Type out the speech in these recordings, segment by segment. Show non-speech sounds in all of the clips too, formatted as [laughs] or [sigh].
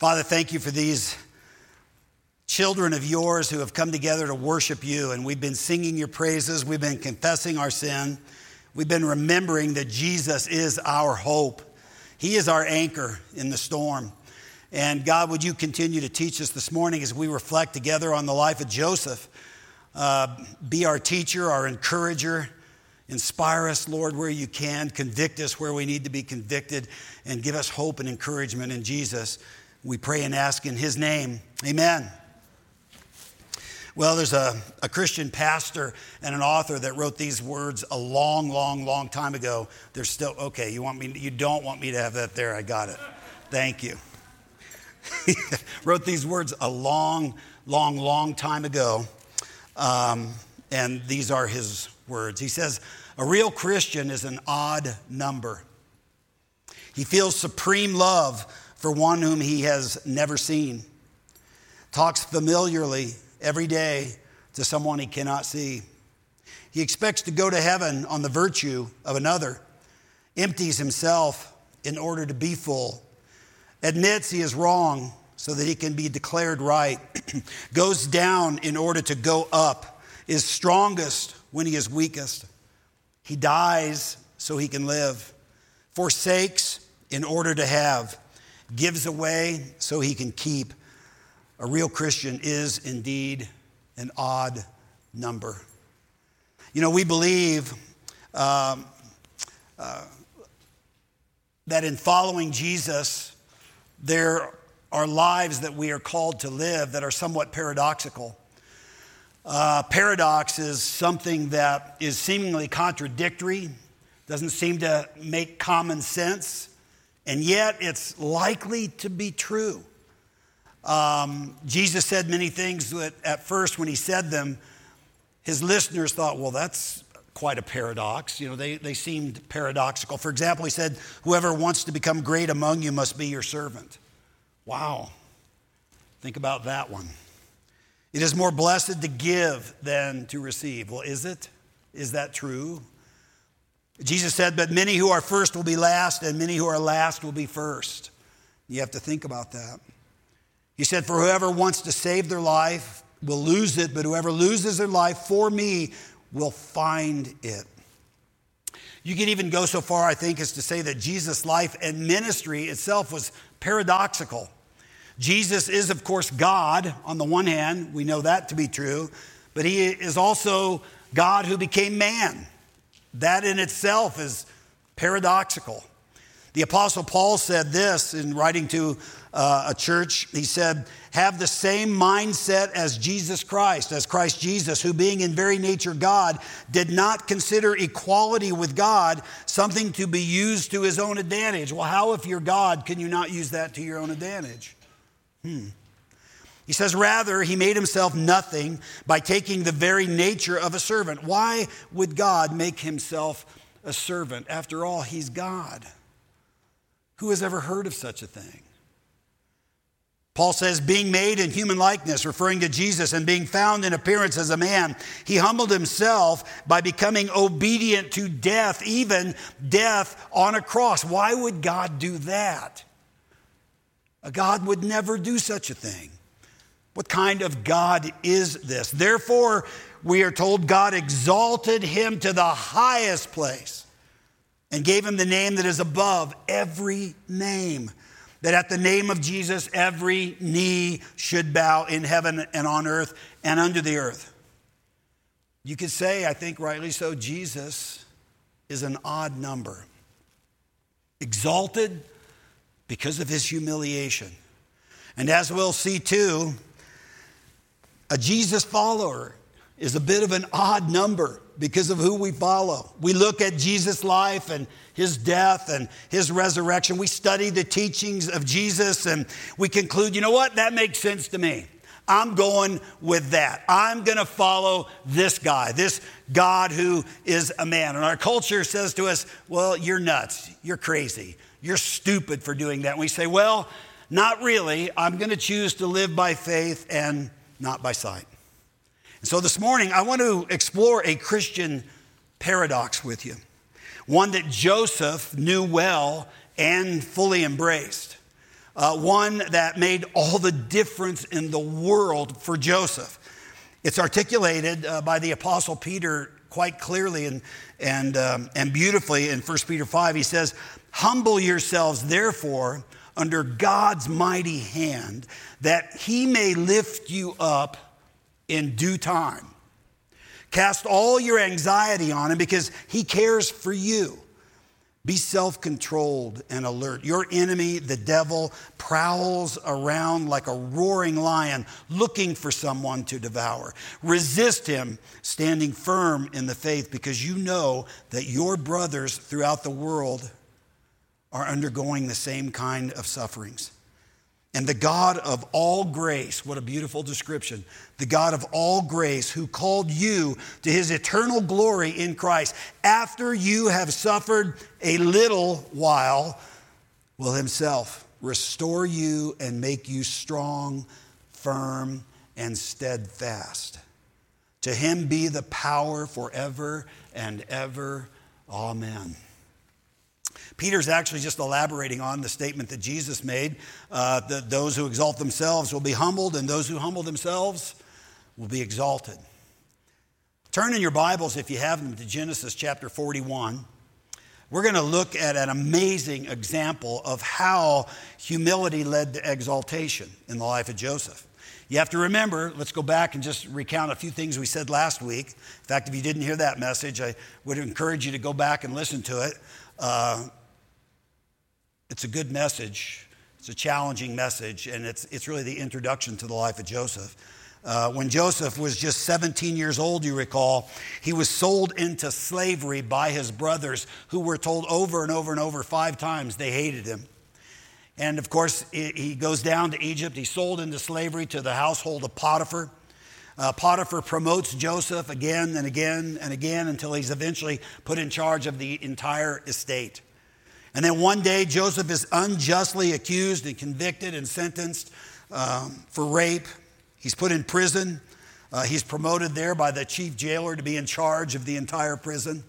Father, thank you for these children of yours who have come together to worship you. And we've been singing your praises, we've been confessing our sin, we've been remembering that Jesus is our hope. He is our anchor in the storm. And God, would you continue to teach us this morning as we reflect together on the life of Joseph? Uh, be our teacher, our encourager. Inspire us, Lord, where you can. Convict us where we need to be convicted. And give us hope and encouragement in Jesus. We pray and ask in his name. Amen. Well, there's a, a Christian pastor and an author that wrote these words a long, long, long time ago. They're still, okay, you want me, you don't want me to have that there. I got it. Thank you. [laughs] wrote these words a long, long, long time ago. Um, and these are his words. He says, A real Christian is an odd number. He feels supreme love for one whom he has never seen, talks familiarly every day to someone he cannot see. He expects to go to heaven on the virtue of another, empties himself in order to be full, admits he is wrong so that he can be declared right, [clears throat] goes down in order to go up, is strongest when he is weakest. He dies so he can live, forsakes in order to have, gives away so he can keep a real Christian is indeed an odd number. You know, we believe um, uh, that in following Jesus, there are lives that we are called to live that are somewhat paradoxical. Uh, paradox is something that is seemingly contradictory, doesn't seem to make common sense, and yet it's likely to be true. Um, Jesus said many things that at first, when he said them, his listeners thought, well, that's quite a paradox. You know, they, they seemed paradoxical. For example, he said, Whoever wants to become great among you must be your servant. Wow. Think about that one. It is more blessed to give than to receive. Well, is it? Is that true? Jesus said, But many who are first will be last, and many who are last will be first. You have to think about that. He said, For whoever wants to save their life will lose it, but whoever loses their life for me will find it. You can even go so far, I think, as to say that Jesus' life and ministry itself was paradoxical. Jesus is, of course, God on the one hand, we know that to be true, but he is also God who became man. That in itself is paradoxical. The Apostle Paul said this in writing to uh, a church. He said, Have the same mindset as Jesus Christ, as Christ Jesus, who being in very nature God, did not consider equality with God something to be used to his own advantage. Well, how, if you're God, can you not use that to your own advantage? Hmm. He says, rather, he made himself nothing by taking the very nature of a servant. Why would God make himself a servant? After all, he's God. Who has ever heard of such a thing? Paul says, being made in human likeness, referring to Jesus, and being found in appearance as a man, he humbled himself by becoming obedient to death, even death on a cross. Why would God do that? A God would never do such a thing. What kind of God is this? Therefore, we are told God exalted him to the highest place and gave him the name that is above every name that at the name of Jesus, every knee should bow in heaven and on earth and under the earth. You could say, I think rightly so, Jesus is an odd number. Exalted because of his humiliation. And as we'll see too, a Jesus follower is a bit of an odd number because of who we follow. We look at Jesus' life and his death and his resurrection. We study the teachings of Jesus and we conclude, you know what? That makes sense to me. I'm going with that. I'm going to follow this guy, this God who is a man. And our culture says to us, well, you're nuts. You're crazy. You're stupid for doing that. And we say, well, not really. I'm going to choose to live by faith and not by sight. And so this morning, I want to explore a Christian paradox with you one that Joseph knew well and fully embraced. uh, one that made all the difference in the world for Joseph. It's articulated uh, by the Apostle Peter quite clearly and, and, um, and beautifully in 1 Peter 5. He says, Humble yourselves, therefore, under God's mighty hand, that he may lift you up in due time. Cast all your anxiety on him because he cares for you. Be self controlled and alert. Your enemy, the devil, prowls around like a roaring lion looking for someone to devour. Resist him, standing firm in the faith, because you know that your brothers throughout the world are undergoing the same kind of sufferings. And the God of all grace, what a beautiful description. The God of all grace who called you to his eternal glory in Christ, after you have suffered a little while, will himself restore you and make you strong, firm, and steadfast. To him be the power forever and ever. Amen. Peter's actually just elaborating on the statement that Jesus made uh, that those who exalt themselves will be humbled, and those who humble themselves will be exalted. Turn in your Bibles, if you have them, to Genesis chapter 41. We're going to look at an amazing example of how humility led to exaltation in the life of Joseph. You have to remember, let's go back and just recount a few things we said last week. In fact, if you didn't hear that message, I would encourage you to go back and listen to it. Uh, it's a good message. It's a challenging message, and it's, it's really the introduction to the life of Joseph. Uh, when Joseph was just 17 years old, you recall, he was sold into slavery by his brothers, who were told over and over and over five times they hated him. And of course, he goes down to Egypt. He's sold into slavery to the household of Potiphar. Uh, Potiphar promotes Joseph again and again and again until he's eventually put in charge of the entire estate. And then one day, Joseph is unjustly accused and convicted and sentenced um, for rape. He's put in prison. Uh, he's promoted there by the chief jailer to be in charge of the entire prison.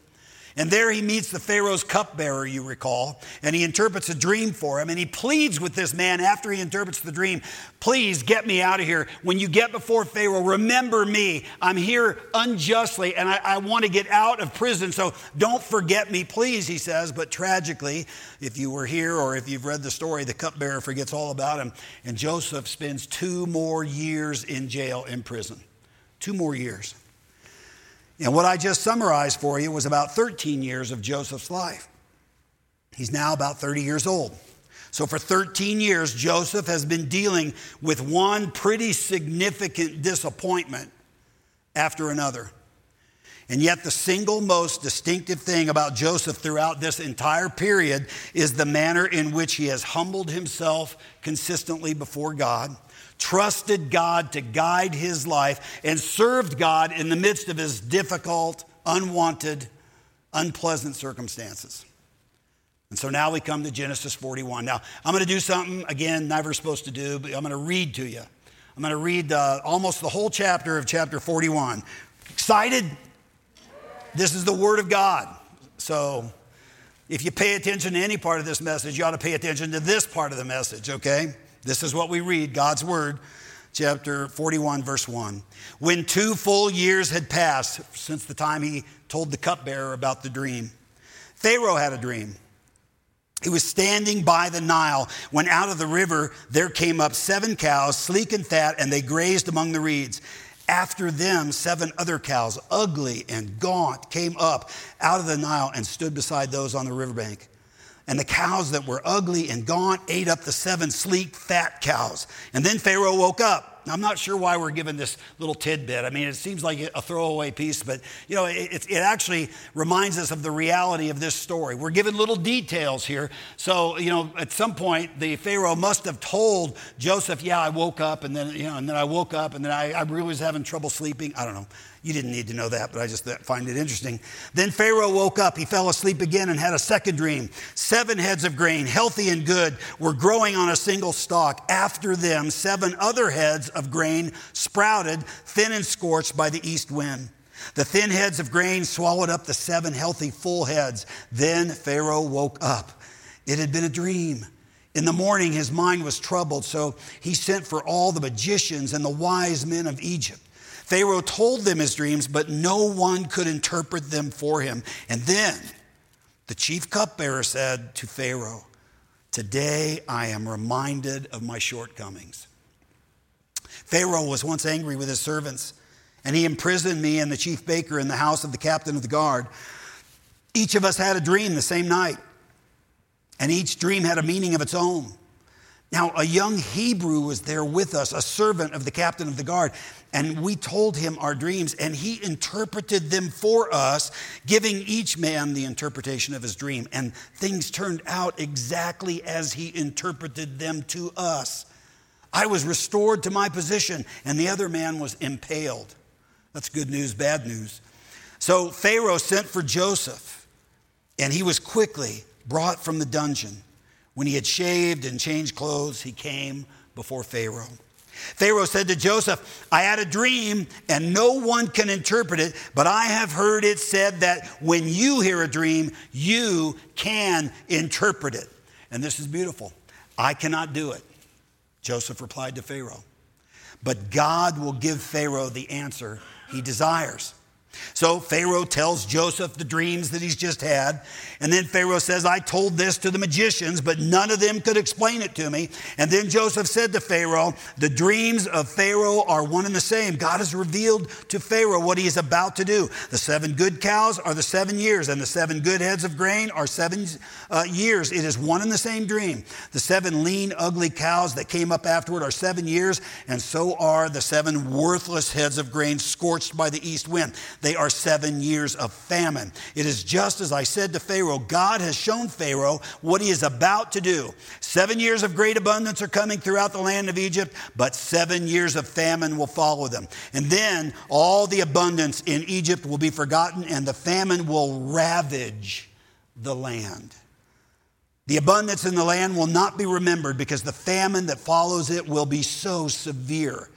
And there he meets the Pharaoh's cupbearer, you recall, and he interprets a dream for him. And he pleads with this man after he interprets the dream Please get me out of here. When you get before Pharaoh, remember me. I'm here unjustly, and I, I want to get out of prison. So don't forget me, please, he says. But tragically, if you were here or if you've read the story, the cupbearer forgets all about him. And Joseph spends two more years in jail, in prison. Two more years. And what I just summarized for you was about 13 years of Joseph's life. He's now about 30 years old. So, for 13 years, Joseph has been dealing with one pretty significant disappointment after another. And yet, the single most distinctive thing about Joseph throughout this entire period is the manner in which he has humbled himself consistently before God trusted God to guide his life, and served God in the midst of his difficult, unwanted, unpleasant circumstances. And so now we come to Genesis 41. Now, I'm going to do something, again, never supposed to do, but I'm going to read to you. I'm going to read uh, almost the whole chapter of chapter 41. Excited? This is the Word of God. So if you pay attention to any part of this message, you ought to pay attention to this part of the message, okay? This is what we read God's word, chapter 41, verse 1. When two full years had passed since the time he told the cupbearer about the dream, Pharaoh had a dream. He was standing by the Nile when out of the river there came up seven cows, sleek and fat, and they grazed among the reeds. After them, seven other cows, ugly and gaunt, came up out of the Nile and stood beside those on the riverbank. And the cows that were ugly and gaunt ate up the seven sleek, fat cows. And then Pharaoh woke up. I'm not sure why we're given this little tidbit. I mean, it seems like a throwaway piece, but you know, it, it, actually reminds us of the reality of this story. We're given little details here. So, you know, at some point, the Pharaoh must have told Joseph, "Yeah, I woke up, and then you know, and then I woke up, and then I, I really was having trouble sleeping." I don't know. You didn't need to know that, but I just find it interesting. Then Pharaoh woke up. He fell asleep again and had a second dream. Seven heads of grain, healthy and good, were growing on a single stalk. After them, seven other heads of grain sprouted, thin and scorched by the east wind. The thin heads of grain swallowed up the seven healthy, full heads. Then Pharaoh woke up. It had been a dream. In the morning, his mind was troubled, so he sent for all the magicians and the wise men of Egypt. Pharaoh told them his dreams, but no one could interpret them for him. And then the chief cupbearer said to Pharaoh, Today I am reminded of my shortcomings. Pharaoh was once angry with his servants, and he imprisoned me and the chief baker in the house of the captain of the guard. Each of us had a dream the same night, and each dream had a meaning of its own. Now, a young Hebrew was there with us, a servant of the captain of the guard, and we told him our dreams, and he interpreted them for us, giving each man the interpretation of his dream. And things turned out exactly as he interpreted them to us. I was restored to my position, and the other man was impaled. That's good news, bad news. So Pharaoh sent for Joseph, and he was quickly brought from the dungeon. When he had shaved and changed clothes, he came before Pharaoh. Pharaoh said to Joseph, I had a dream and no one can interpret it, but I have heard it said that when you hear a dream, you can interpret it. And this is beautiful. I cannot do it. Joseph replied to Pharaoh, but God will give Pharaoh the answer he desires. So Pharaoh tells Joseph the dreams that he's just had. And then Pharaoh says, I told this to the magicians, but none of them could explain it to me. And then Joseph said to Pharaoh, The dreams of Pharaoh are one and the same. God has revealed to Pharaoh what he is about to do. The seven good cows are the seven years, and the seven good heads of grain are seven uh, years. It is one and the same dream. The seven lean, ugly cows that came up afterward are seven years, and so are the seven worthless heads of grain scorched by the east wind. They are seven years of famine. It is just as I said to Pharaoh God has shown Pharaoh what he is about to do. Seven years of great abundance are coming throughout the land of Egypt, but seven years of famine will follow them. And then all the abundance in Egypt will be forgotten, and the famine will ravage the land. The abundance in the land will not be remembered because the famine that follows it will be so severe.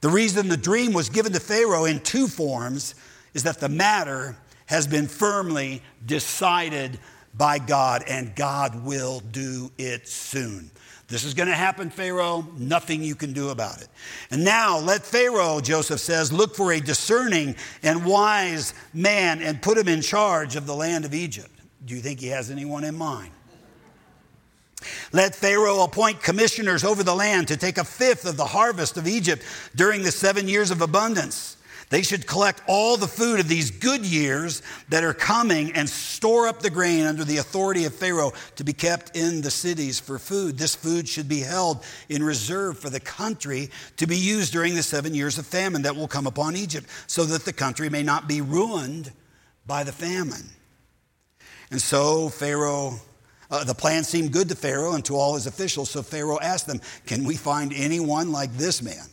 The reason the dream was given to Pharaoh in two forms is that the matter has been firmly decided by God, and God will do it soon. This is going to happen, Pharaoh. Nothing you can do about it. And now let Pharaoh, Joseph says, look for a discerning and wise man and put him in charge of the land of Egypt. Do you think he has anyone in mind? Let Pharaoh appoint commissioners over the land to take a fifth of the harvest of Egypt during the seven years of abundance. They should collect all the food of these good years that are coming and store up the grain under the authority of Pharaoh to be kept in the cities for food. This food should be held in reserve for the country to be used during the seven years of famine that will come upon Egypt, so that the country may not be ruined by the famine. And so Pharaoh. Uh, the plan seemed good to Pharaoh and to all his officials, so Pharaoh asked them, Can we find anyone like this man?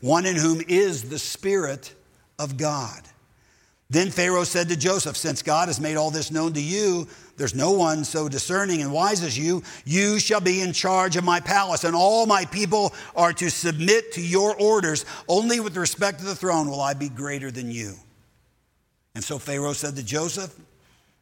One in whom is the Spirit of God. Then Pharaoh said to Joseph, Since God has made all this known to you, there's no one so discerning and wise as you. You shall be in charge of my palace, and all my people are to submit to your orders. Only with respect to the throne will I be greater than you. And so Pharaoh said to Joseph,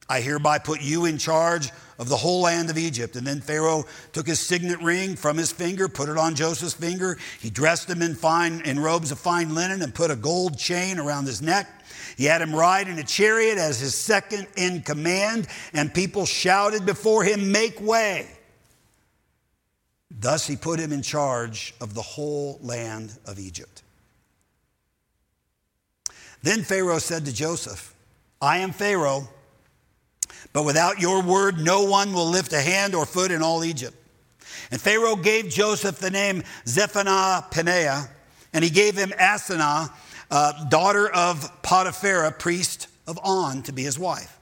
I hereby put you in charge of the whole land of Egypt. And then Pharaoh took his signet ring from his finger, put it on Joseph's finger. He dressed him in fine in robes of fine linen and put a gold chain around his neck. He had him ride in a chariot as his second in command, and people shouted before him, Make way. Thus he put him in charge of the whole land of Egypt. Then Pharaoh said to Joseph, I am Pharaoh but without your word, no one will lift a hand or foot in all Egypt. And Pharaoh gave Joseph the name Zaphenath Paneah, and he gave him Asenath, uh, daughter of Potiphera, priest of On, to be his wife.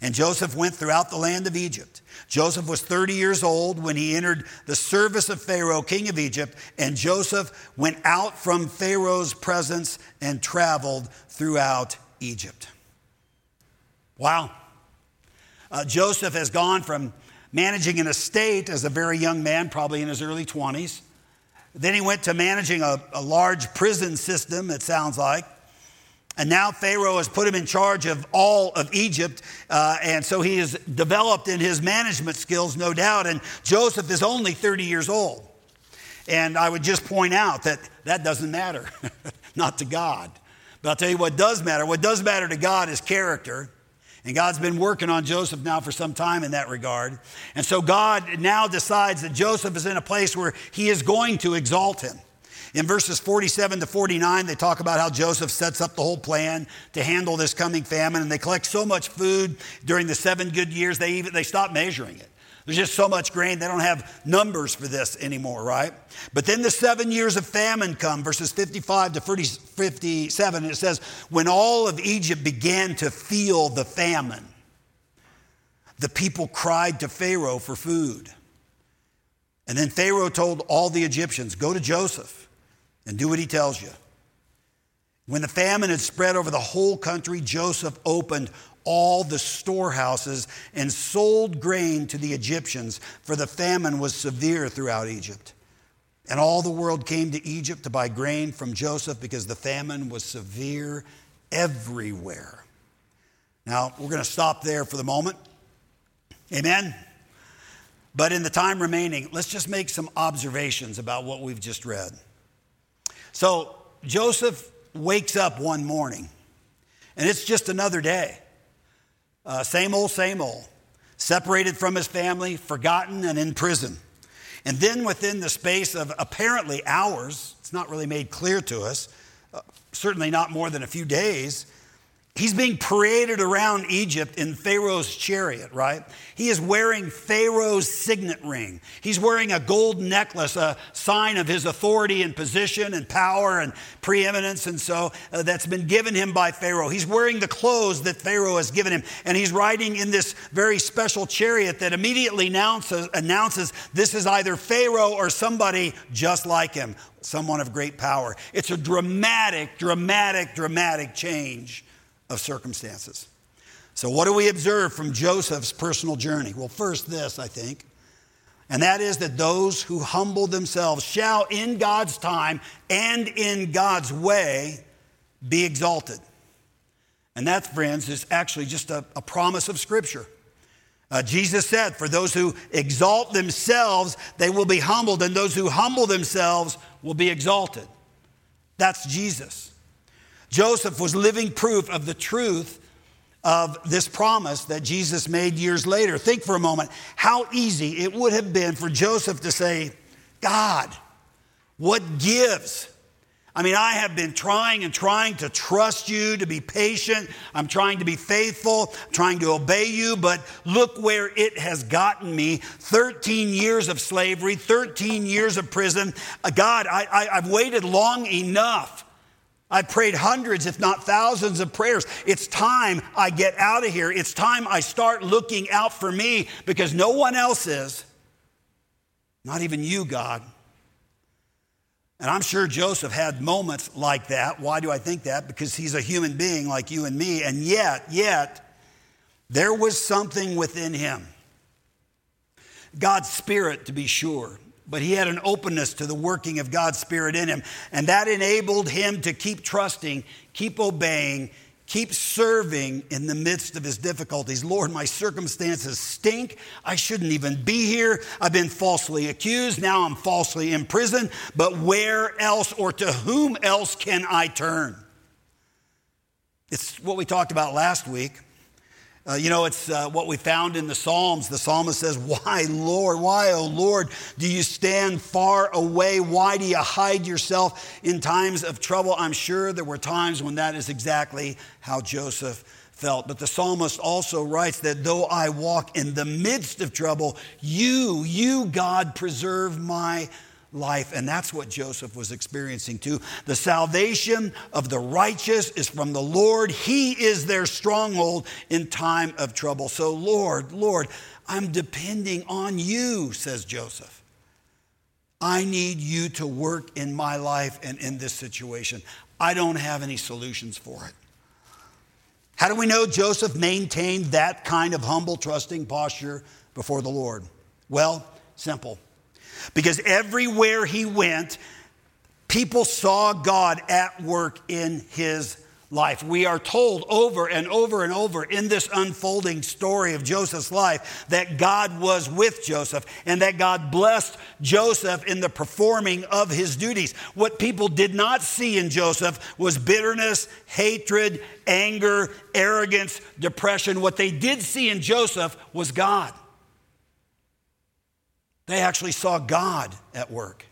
And Joseph went throughout the land of Egypt. Joseph was 30 years old when he entered the service of Pharaoh, king of Egypt, and Joseph went out from Pharaoh's presence and traveled throughout Egypt. Wow. Uh, Joseph has gone from managing an estate as a very young man, probably in his early 20s. Then he went to managing a, a large prison system, it sounds like. And now Pharaoh has put him in charge of all of Egypt. Uh, and so he has developed in his management skills, no doubt. And Joseph is only 30 years old. And I would just point out that that doesn't matter, [laughs] not to God. But I'll tell you what does matter. What does matter to God is character. And God's been working on Joseph now for some time in that regard. And so God now decides that Joseph is in a place where he is going to exalt him. In verses 47 to 49, they talk about how Joseph sets up the whole plan to handle this coming famine, and they collect so much food during the seven good years, they even they stop measuring it. There's just so much grain, they don't have numbers for this anymore, right? But then the seven years of famine come, verses 55 to 57, and it says, When all of Egypt began to feel the famine, the people cried to Pharaoh for food. And then Pharaoh told all the Egyptians, Go to Joseph and do what he tells you. When the famine had spread over the whole country, Joseph opened all the storehouses and sold grain to the Egyptians, for the famine was severe throughout Egypt. And all the world came to Egypt to buy grain from Joseph because the famine was severe everywhere. Now, we're going to stop there for the moment. Amen. But in the time remaining, let's just make some observations about what we've just read. So, Joseph wakes up one morning, and it's just another day. Uh, same old, same old. Separated from his family, forgotten, and in prison. And then within the space of apparently hours, it's not really made clear to us, uh, certainly not more than a few days, He's being paraded around Egypt in Pharaoh's chariot, right? He is wearing Pharaoh's signet ring. He's wearing a gold necklace, a sign of his authority and position and power and preeminence, and so uh, that's been given him by Pharaoh. He's wearing the clothes that Pharaoh has given him, and he's riding in this very special chariot that immediately announces, announces this is either Pharaoh or somebody just like him, someone of great power. It's a dramatic, dramatic, dramatic change of circumstances. So, what do we observe from Joseph's personal journey? Well, first, this, I think, and that is that those who humble themselves shall, in God's time and in God's way, be exalted. And that, friends, is actually just a, a promise of Scripture. Uh, Jesus said, For those who exalt themselves, they will be humbled, and those who humble themselves will be exalted. That's Jesus. Joseph was living proof of the truth of this promise that Jesus made years later. Think for a moment how easy it would have been for Joseph to say, God, what gives? I mean, I have been trying and trying to trust you, to be patient. I'm trying to be faithful, trying to obey you, but look where it has gotten me 13 years of slavery, 13 years of prison. Uh, God, I, I, I've waited long enough. I've prayed hundreds, if not thousands, of prayers. It's time I get out of here. It's time I start looking out for me because no one else is. Not even you, God. And I'm sure Joseph had moments like that. Why do I think that? Because he's a human being like you and me. And yet, yet, there was something within him. God's Spirit, to be sure but he had an openness to the working of God's Spirit in him. And that enabled him to keep trusting, keep obeying, keep serving in the midst of his difficulties. Lord, my circumstances stink. I shouldn't even be here. I've been falsely accused. Now I'm falsely imprisoned. But where else or to whom else can I turn? It's what we talked about last week. Uh, you know, it's uh, what we found in the Psalms. The psalmist says, Why, Lord, why, oh Lord, do you stand far away? Why do you hide yourself in times of trouble? I'm sure there were times when that is exactly how Joseph felt. But the psalmist also writes that though I walk in the midst of trouble, you, you, God, preserve my life. And that's what Joseph was experiencing too. The salvation of the righteous is from the Lord. He is their stronghold in time of trouble. So, Lord, Lord, I'm depending on you, says Joseph. I need you to work in my life and in this situation. I don't have any solutions for it. How do we know Joseph maintained that kind of humble, trusting posture before the Lord? Well, simple. Because everywhere he went, people saw God at work in his life. We are told over and over and over in this unfolding story of Joseph's life that God was with Joseph and that God blessed Joseph in the performing of his duties. What people did not see in Joseph was bitterness, hatred, anger, arrogance, depression. What they did see in Joseph was God. They actually saw God at work.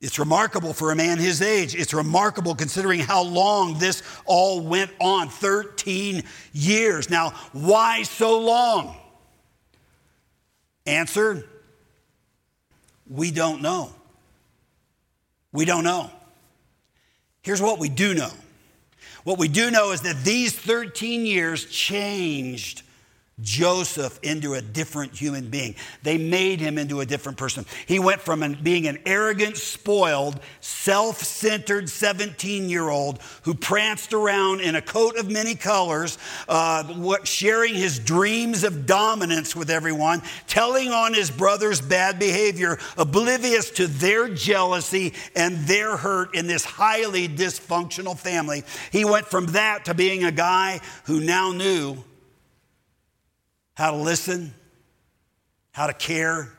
It's remarkable for a man his age. It's remarkable considering how long this all went on 13 years. Now, why so long? Answer we don't know. We don't know. Here's what we do know. What we do know is that these 13 years changed Joseph into a different human being. They made him into a different person. He went from an, being an arrogant, spoiled, self centered 17 year old who pranced around in a coat of many colors, uh, what, sharing his dreams of dominance with everyone, telling on his brother's bad behavior, oblivious to their jealousy and their hurt in this highly dysfunctional family. He went from that to being a guy who now knew how to listen, how to care,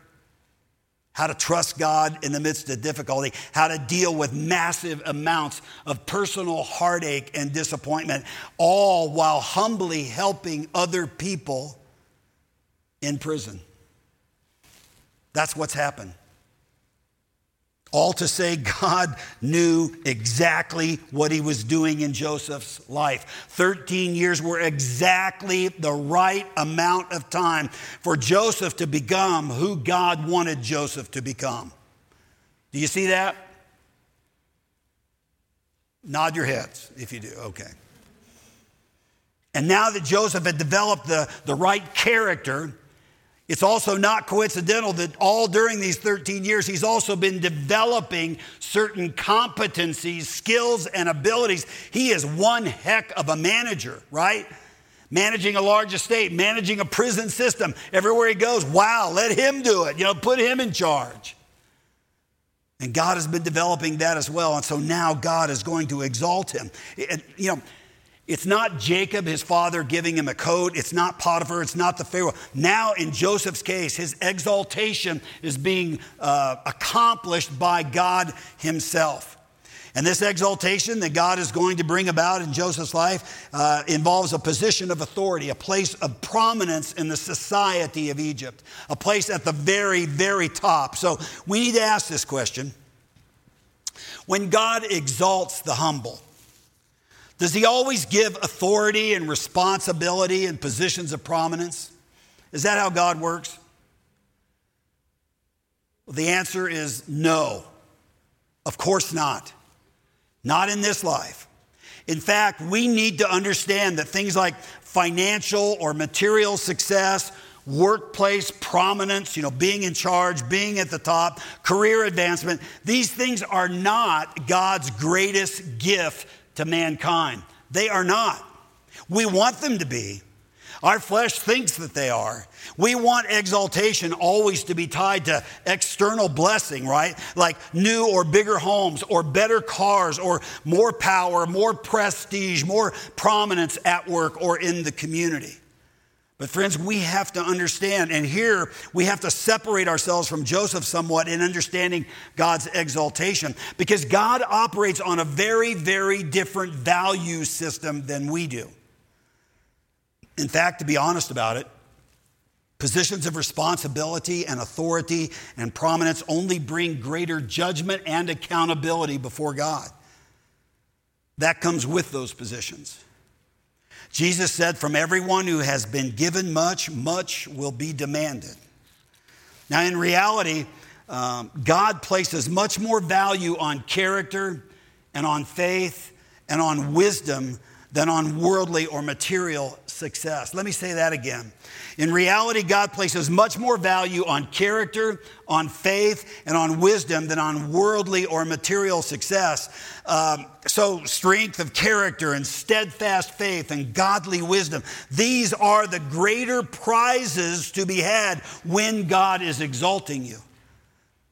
how to trust God in the midst of difficulty, how to deal with massive amounts of personal heartache and disappointment, all while humbly helping other people in prison. That's what's happened. All to say, God knew exactly what he was doing in Joseph's life. 13 years were exactly the right amount of time for Joseph to become who God wanted Joseph to become. Do you see that? Nod your heads if you do. Okay. And now that Joseph had developed the, the right character, it's also not coincidental that all during these 13 years, he's also been developing certain competencies, skills, and abilities. He is one heck of a manager, right? Managing a large estate, managing a prison system. Everywhere he goes, wow, let him do it. You know, put him in charge. And God has been developing that as well. And so now God is going to exalt him. And, you know, it's not Jacob, his father, giving him a coat. It's not Potiphar. It's not the Pharaoh. Now, in Joseph's case, his exaltation is being uh, accomplished by God himself. And this exaltation that God is going to bring about in Joseph's life uh, involves a position of authority, a place of prominence in the society of Egypt, a place at the very, very top. So we need to ask this question When God exalts the humble, does he always give authority and responsibility and positions of prominence? Is that how God works? Well, the answer is no. Of course not. Not in this life. In fact, we need to understand that things like financial or material success, workplace prominence, you know, being in charge, being at the top, career advancement, these things are not God's greatest gift to mankind. They are not. We want them to be. Our flesh thinks that they are. We want exaltation always to be tied to external blessing, right? Like new or bigger homes or better cars or more power, more prestige, more prominence at work or in the community. But, friends, we have to understand, and here we have to separate ourselves from Joseph somewhat in understanding God's exaltation, because God operates on a very, very different value system than we do. In fact, to be honest about it, positions of responsibility and authority and prominence only bring greater judgment and accountability before God. That comes with those positions. Jesus said, From everyone who has been given much, much will be demanded. Now, in reality, um, God places much more value on character and on faith and on wisdom than on worldly or material success. Let me say that again. In reality, God places much more value on character, on faith, and on wisdom than on worldly or material success. Um, so, strength of character and steadfast faith and godly wisdom, these are the greater prizes to be had when God is exalting you.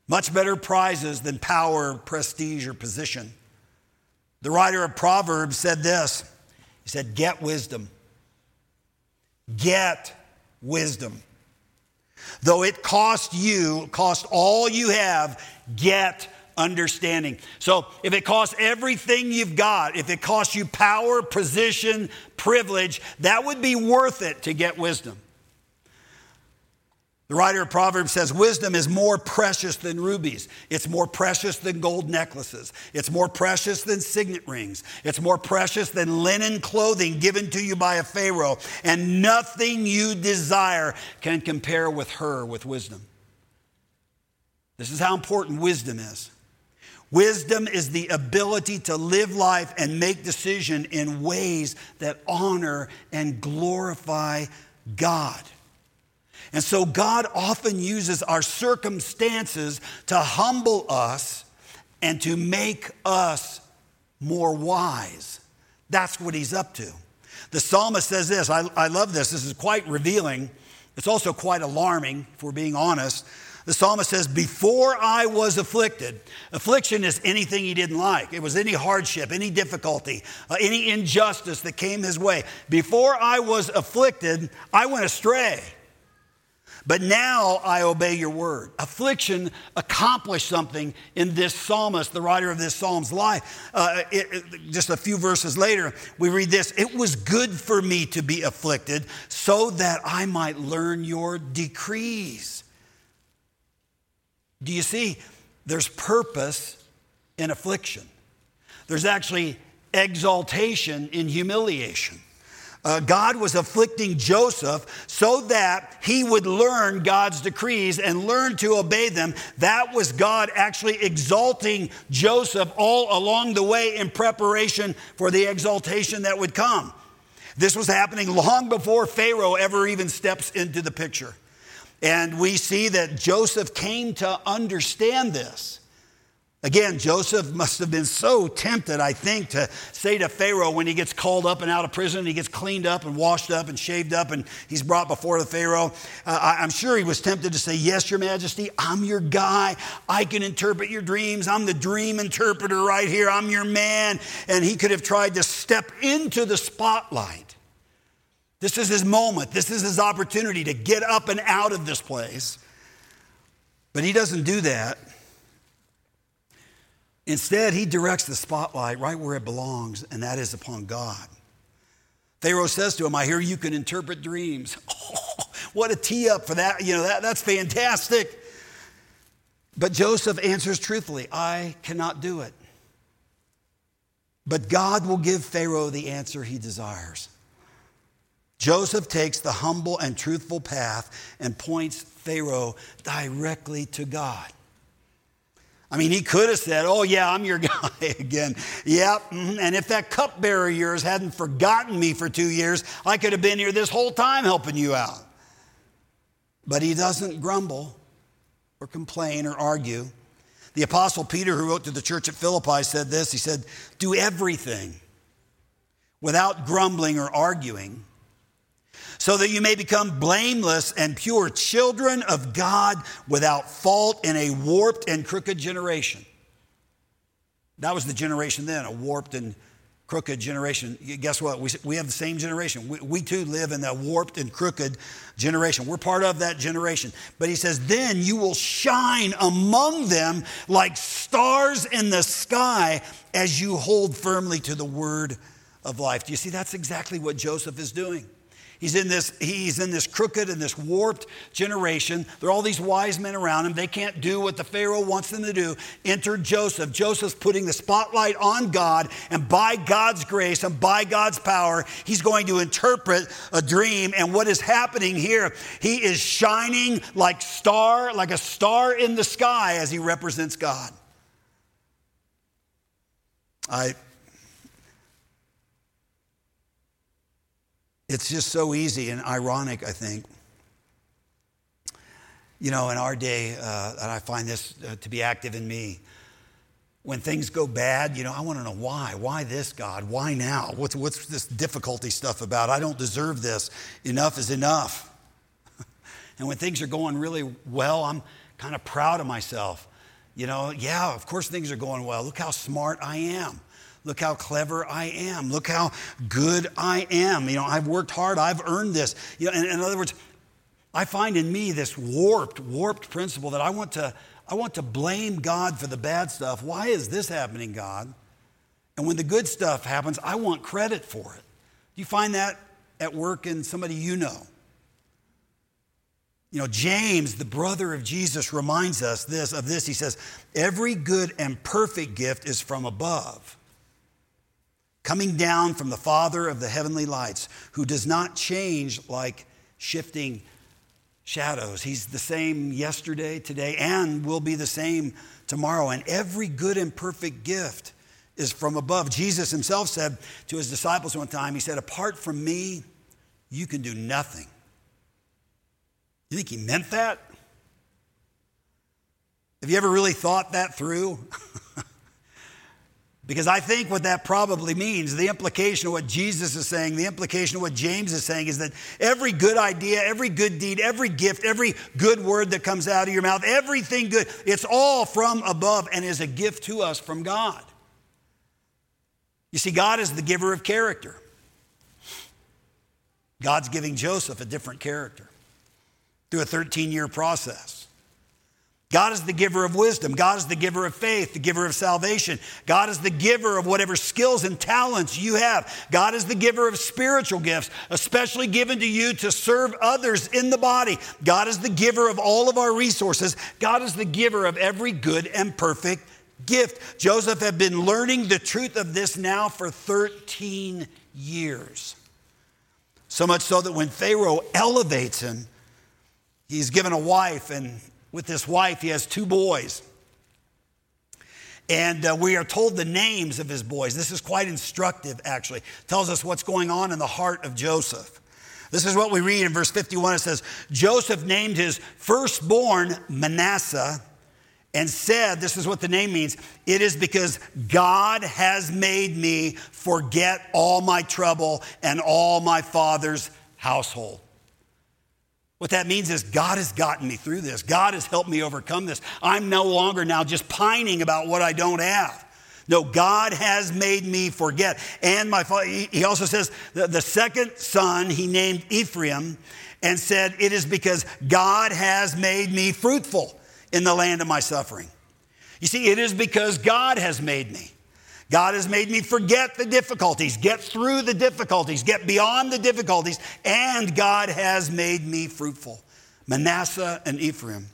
Much better prizes than power, prestige, or position. The writer of Proverbs said this He said, Get wisdom. Get wisdom. Though it cost you, cost all you have, get understanding. So if it costs everything you've got, if it costs you power, position, privilege, that would be worth it to get wisdom. The writer of Proverbs says, Wisdom is more precious than rubies. It's more precious than gold necklaces. It's more precious than signet rings. It's more precious than linen clothing given to you by a Pharaoh. And nothing you desire can compare with her, with wisdom. This is how important wisdom is. Wisdom is the ability to live life and make decision in ways that honor and glorify God. And so God often uses our circumstances to humble us and to make us more wise. That's what he's up to. The psalmist says this I, I love this. This is quite revealing. It's also quite alarming, if we're being honest. The psalmist says, Before I was afflicted, affliction is anything he didn't like. It was any hardship, any difficulty, uh, any injustice that came his way. Before I was afflicted, I went astray. But now I obey your word. Affliction accomplished something in this psalmist, the writer of this psalm's life. Uh, it, it, just a few verses later, we read this It was good for me to be afflicted so that I might learn your decrees. Do you see? There's purpose in affliction, there's actually exaltation in humiliation. Uh, God was afflicting Joseph so that he would learn God's decrees and learn to obey them. That was God actually exalting Joseph all along the way in preparation for the exaltation that would come. This was happening long before Pharaoh ever even steps into the picture. And we see that Joseph came to understand this. Again, Joseph must have been so tempted, I think, to say to Pharaoh when he gets called up and out of prison, he gets cleaned up and washed up and shaved up, and he's brought before the Pharaoh. Uh, I'm sure he was tempted to say, Yes, Your Majesty, I'm your guy. I can interpret your dreams. I'm the dream interpreter right here. I'm your man. And he could have tried to step into the spotlight. This is his moment. This is his opportunity to get up and out of this place. But he doesn't do that. Instead, he directs the spotlight right where it belongs, and that is upon God. Pharaoh says to him, I hear you can interpret dreams. [laughs] Oh, what a tee up for that. You know, that, that's fantastic. But Joseph answers truthfully, I cannot do it. But God will give Pharaoh the answer he desires. Joseph takes the humble and truthful path and points Pharaoh directly to God. I mean, he could have said, Oh, yeah, I'm your [laughs] guy again. Yep. Mm-hmm. And if that cupbearer of yours hadn't forgotten me for two years, I could have been here this whole time helping you out. But he doesn't grumble or complain or argue. The Apostle Peter, who wrote to the church at Philippi, said this He said, Do everything without grumbling or arguing so that you may become blameless and pure children of God without fault in a warped and crooked generation. That was the generation then, a warped and crooked generation. Guess what? We, we have the same generation. We, we too live in that warped and crooked generation. We're part of that generation. But he says, then you will shine among them like stars in the sky as you hold firmly to the word of life. Do you see? That's exactly what Joseph is doing. He's in this, he's in this crooked and this warped generation. There are all these wise men around him. They can't do what the Pharaoh wants them to do. Enter Joseph. Joseph's putting the spotlight on God, and by God's grace and by God's power, he's going to interpret a dream. And what is happening here, he is shining like star, like a star in the sky as he represents God. I It's just so easy and ironic, I think. You know, in our day, uh, and I find this uh, to be active in me, when things go bad, you know, I want to know why. Why this, God? Why now? What's, what's this difficulty stuff about? I don't deserve this. Enough is enough. [laughs] and when things are going really well, I'm kind of proud of myself. You know, yeah, of course things are going well. Look how smart I am. Look how clever I am. Look how good I am. You know, I've worked hard. I've earned this. You know, in, in other words, I find in me this warped, warped principle that I want to, I want to blame God for the bad stuff. Why is this happening, God? And when the good stuff happens, I want credit for it. Do you find that at work in somebody you know? You know, James, the brother of Jesus, reminds us this of this. He says, "Every good and perfect gift is from above, coming down from the Father of the heavenly lights, who does not change like shifting shadows. He's the same yesterday, today, and will be the same tomorrow. And every good and perfect gift is from above. Jesus himself said to his disciples one time, He said, Apart from me, you can do nothing. You think he meant that? Have you ever really thought that through? [laughs] Because I think what that probably means, the implication of what Jesus is saying, the implication of what James is saying is that every good idea, every good deed, every gift, every good word that comes out of your mouth, everything good, it's all from above and is a gift to us from God. You see, God is the giver of character. God's giving Joseph a different character through a 13 year process. God is the giver of wisdom. God is the giver of faith, the giver of salvation. God is the giver of whatever skills and talents you have. God is the giver of spiritual gifts, especially given to you to serve others in the body. God is the giver of all of our resources. God is the giver of every good and perfect gift. Joseph had been learning the truth of this now for 13 years. So much so that when Pharaoh elevates him, he's given a wife and with this wife. He has two boys. And uh, we are told the names of his boys. This is quite instructive, actually. Tells us what's going on in the heart of Joseph. This is what we read in verse 51. It says, Joseph named his firstborn Manasseh and said, This is what the name means it is because God has made me forget all my trouble and all my father's household. What that means is God has gotten me through this. God has helped me overcome this. I'm no longer now just pining about what I don't have. No, God has made me forget. And my father, he also says the, second son he named Ephraim and said, It is because God has made me fruitful in the land of my suffering. You see, it is because God has made me. God has made me forget the difficulties, get through the difficulties, get beyond the difficulties, and God has made me fruitful. Manasseh and Ephraim.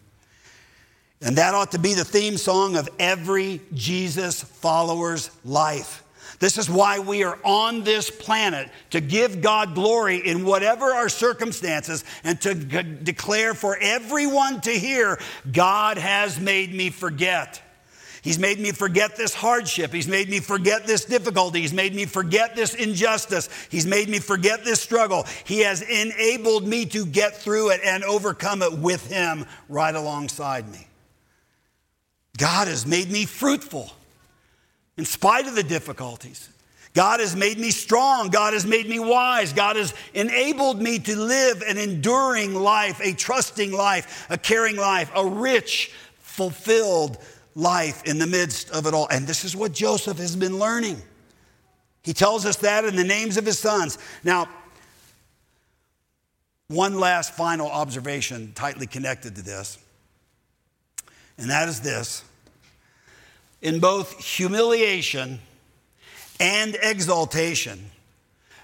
And that ought to be the theme song of every Jesus follower's life. This is why we are on this planet to give God glory in whatever our circumstances and to declare for everyone to hear God has made me forget. He's made me forget this hardship. He's made me forget this difficulty. He's made me forget this injustice. He's made me forget this struggle. He has enabled me to get through it and overcome it with Him right alongside me. God has made me fruitful in spite of the difficulties. God has made me strong. God has made me wise. God has enabled me to live an enduring life, a trusting life, a caring life, a rich, fulfilled life in the midst of it all. And this is what Joseph has been learning. He tells us that in the names of his sons. Now, one last final observation tightly connected to this, and that is this. In both humiliation and exaltation,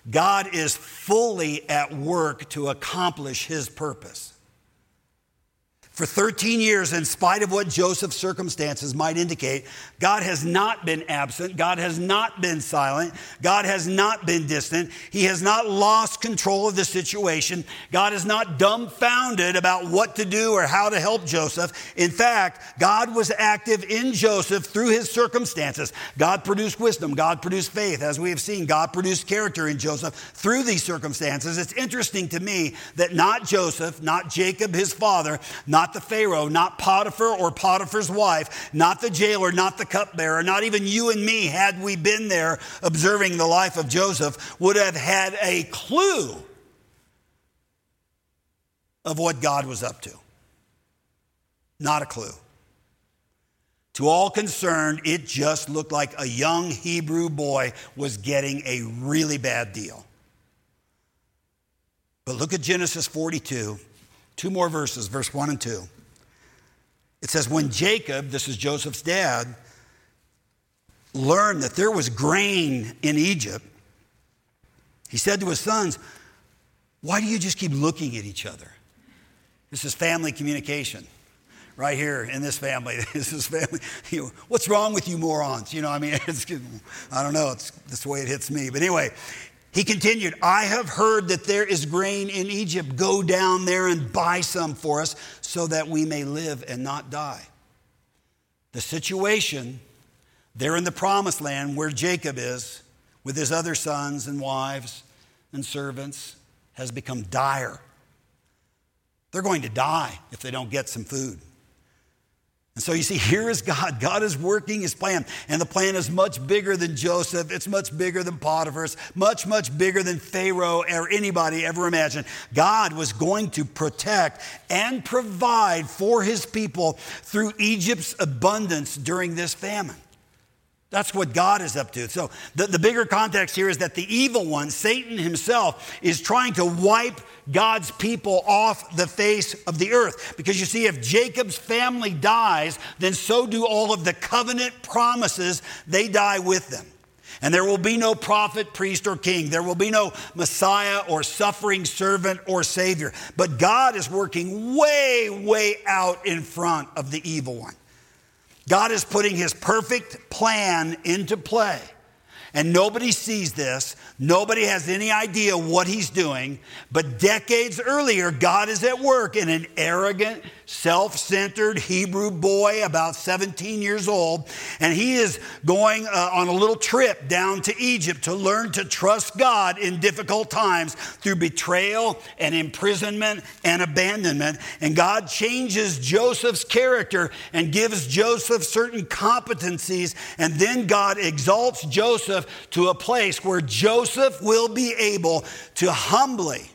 God is fully at work to accomplish his purpose. For 13 years, in spite of what Joseph's circumstances might indicate, God has not been absent. God has not been silent. God has not been distant. He has not lost control of the situation. God is not dumbfounded about what to do or how to help Joseph. In fact, God was active in Joseph through his circumstances. God produced wisdom. God produced faith. As we have seen, God produced character in Joseph through these circumstances. It's interesting to me that not Joseph, not Jacob, his father, not not the Pharaoh, not Potiphar or Potiphar's wife, not the jailer, not the cupbearer, not even you and me, had we been there observing the life of Joseph, would have had a clue of what God was up to. Not a clue. To all concerned, it just looked like a young Hebrew boy was getting a really bad deal. But look at Genesis 42, two more verses, verse 1 and 2. It says, When Jacob, this is Joseph's dad, learned that there was grain in Egypt, he said to his sons, Why do you just keep looking at each other? This is family communication right here in this family. [laughs] This is family. You know, what's wrong with you morons? You know, I mean, [laughs] I don't know. It's that's the way it hits me. But anyway, he continued, I have heard that there is grain in Egypt. Go down there and buy some for us so that we may live and not die. The situation there in the promised land where Jacob is with his other sons and wives and servants has become dire. They're going to die if they don't get some food. And so you see, here is God. God is working his plan. And the plan is much bigger than Joseph. It's much bigger than Potiphar's, much, much bigger than Pharaoh or anybody ever imagined. God was going to protect and provide for his people through Egypt's abundance during this famine. That's what God is up to. So, the, the bigger context here is that the evil one, Satan himself, is trying to wipe God's people off the face of the earth. Because you see, if Jacob's family dies, then so do all of the covenant promises, they die with them. And there will be no prophet, priest, or king. There will be no Messiah or suffering servant or Savior. But God is working way, way out in front of the evil one. God is putting his perfect plan into play. And nobody sees this. Nobody has any idea what he's doing. But decades earlier, God is at work in an arrogant, self centered Hebrew boy, about 17 years old. And he is going uh, on a little trip down to Egypt to learn to trust God in difficult times through betrayal and imprisonment and abandonment. And God changes Joseph's character and gives Joseph certain competencies. And then God exalts Joseph to a place where Joseph will be able to humbly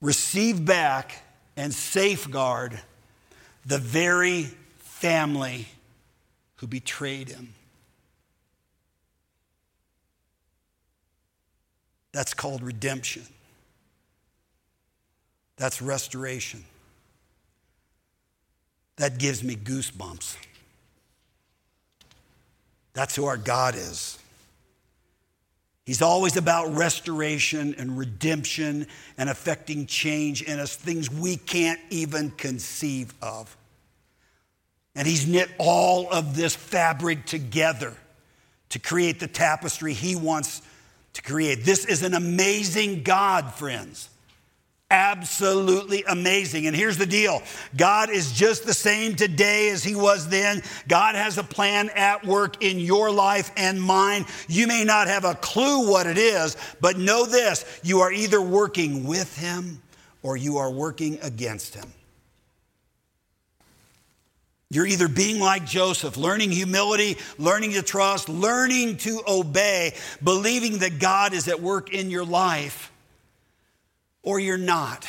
receive back and safeguard the very family who betrayed him. That's called redemption. That's restoration. That gives me goosebumps. That's who our God is. He's always about restoration and redemption and affecting change in us, things we can't even conceive of. And He's knit all of this fabric together to create the tapestry He wants to create. This is an amazing God, friends absolutely amazing. And here's the deal God is just the same today as He was then. God has a plan at work in your life and mine. You may not have a clue what it is, but know this you are either working with Him or you are working against Him. You're either being like Joseph, learning humility, learning to trust, learning to obey, believing that God is at work in your life or you're not.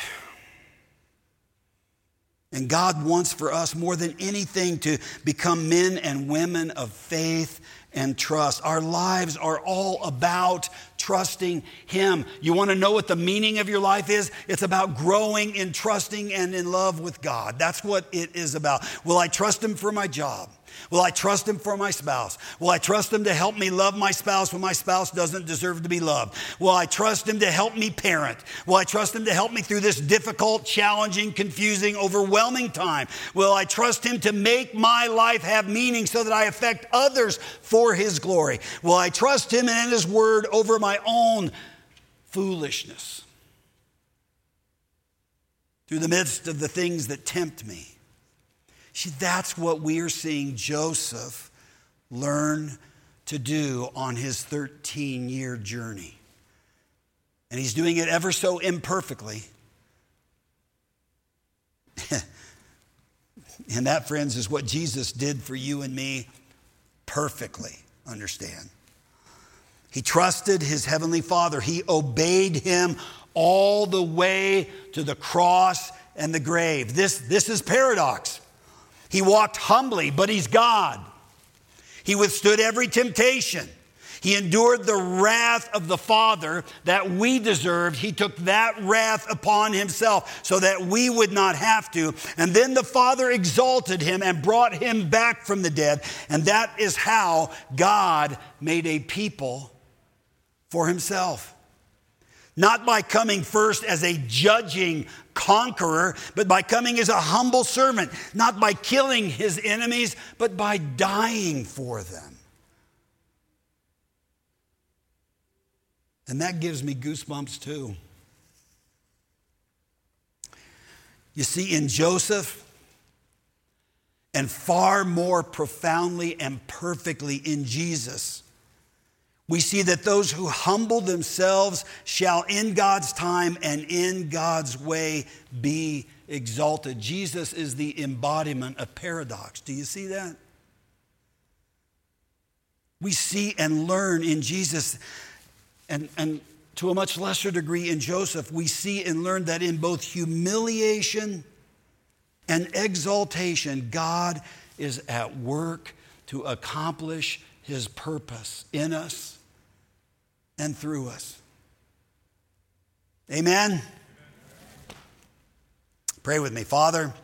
And God wants for us more than anything to become men and women of faith and trust. Our lives are all about trusting Him. You want to know what the meaning of your life is? It's about growing in trusting and in love with God. That's what it is about. Will I trust Him for my job? Will I trust him for my spouse? Will I trust him to help me love my spouse when my spouse doesn't deserve to be loved? Will I trust him to help me parent? Will I trust him to help me through this difficult, challenging, confusing, overwhelming time? Will I trust him to make my life have meaning so that I affect others for his glory? Will I trust him and his word over my own foolishness? Through the midst of the things that tempt me. See, that's what we are seeing Joseph learn to do on his 13 year journey. And he's doing it ever so imperfectly. [laughs] and that, friends, is what Jesus did for you and me perfectly. Understand? He trusted his heavenly Father, he obeyed him all the way to the cross and the grave. This, this is paradox. He walked humbly, but he's God. He withstood every temptation. He endured the wrath of the Father that we deserved. He took that wrath upon himself so that we would not have to. And then the Father exalted him and brought him back from the dead. And that is how God made a people for himself. Not by coming first as a judging conqueror, but by coming as a humble servant. Not by killing his enemies, but by dying for them. And that gives me goosebumps too. You see, in Joseph, and far more profoundly and perfectly in Jesus, we see that those who humble themselves shall, in God's time and in God's way, be exalted. Jesus is the embodiment of paradox. Do you see that? We see and learn in Jesus and, and to a much lesser degree in Joseph, we see and learn that in both humiliation and exaltation, God is at work to accomplish his purpose in us and through us. Amen. Pray with me. Father,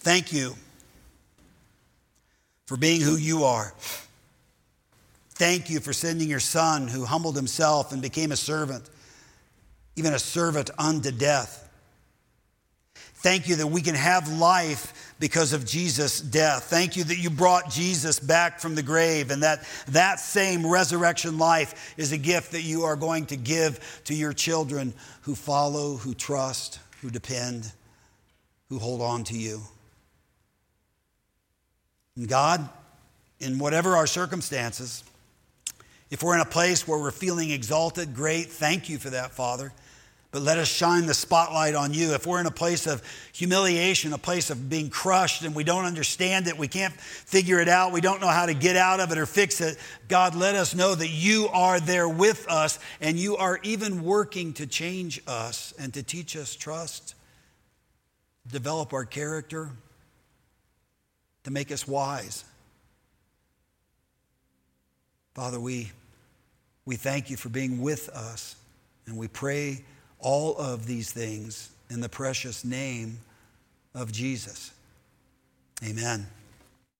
thank you for being who you are. Thank you for sending your son who humbled himself and became a servant, even a servant unto death. Thank you that we can have life because of Jesus' death. Thank you that you brought Jesus back from the grave and that that same resurrection life is a gift that you are going to give to your children who follow, who trust, who depend, who hold on to you. And God, in whatever our circumstances, if we're in a place where we're feeling exalted, great. Thank you for that, Father. But let us shine the spotlight on you. If we're in a place of humiliation, a place of being crushed, and we don't understand it, we can't figure it out, we don't know how to get out of it or fix it, God, let us know that you are there with us and you are even working to change us and to teach us trust, develop our character, to make us wise. Father, we, we thank you for being with us, and we pray all of these things in the precious name of Jesus. Amen.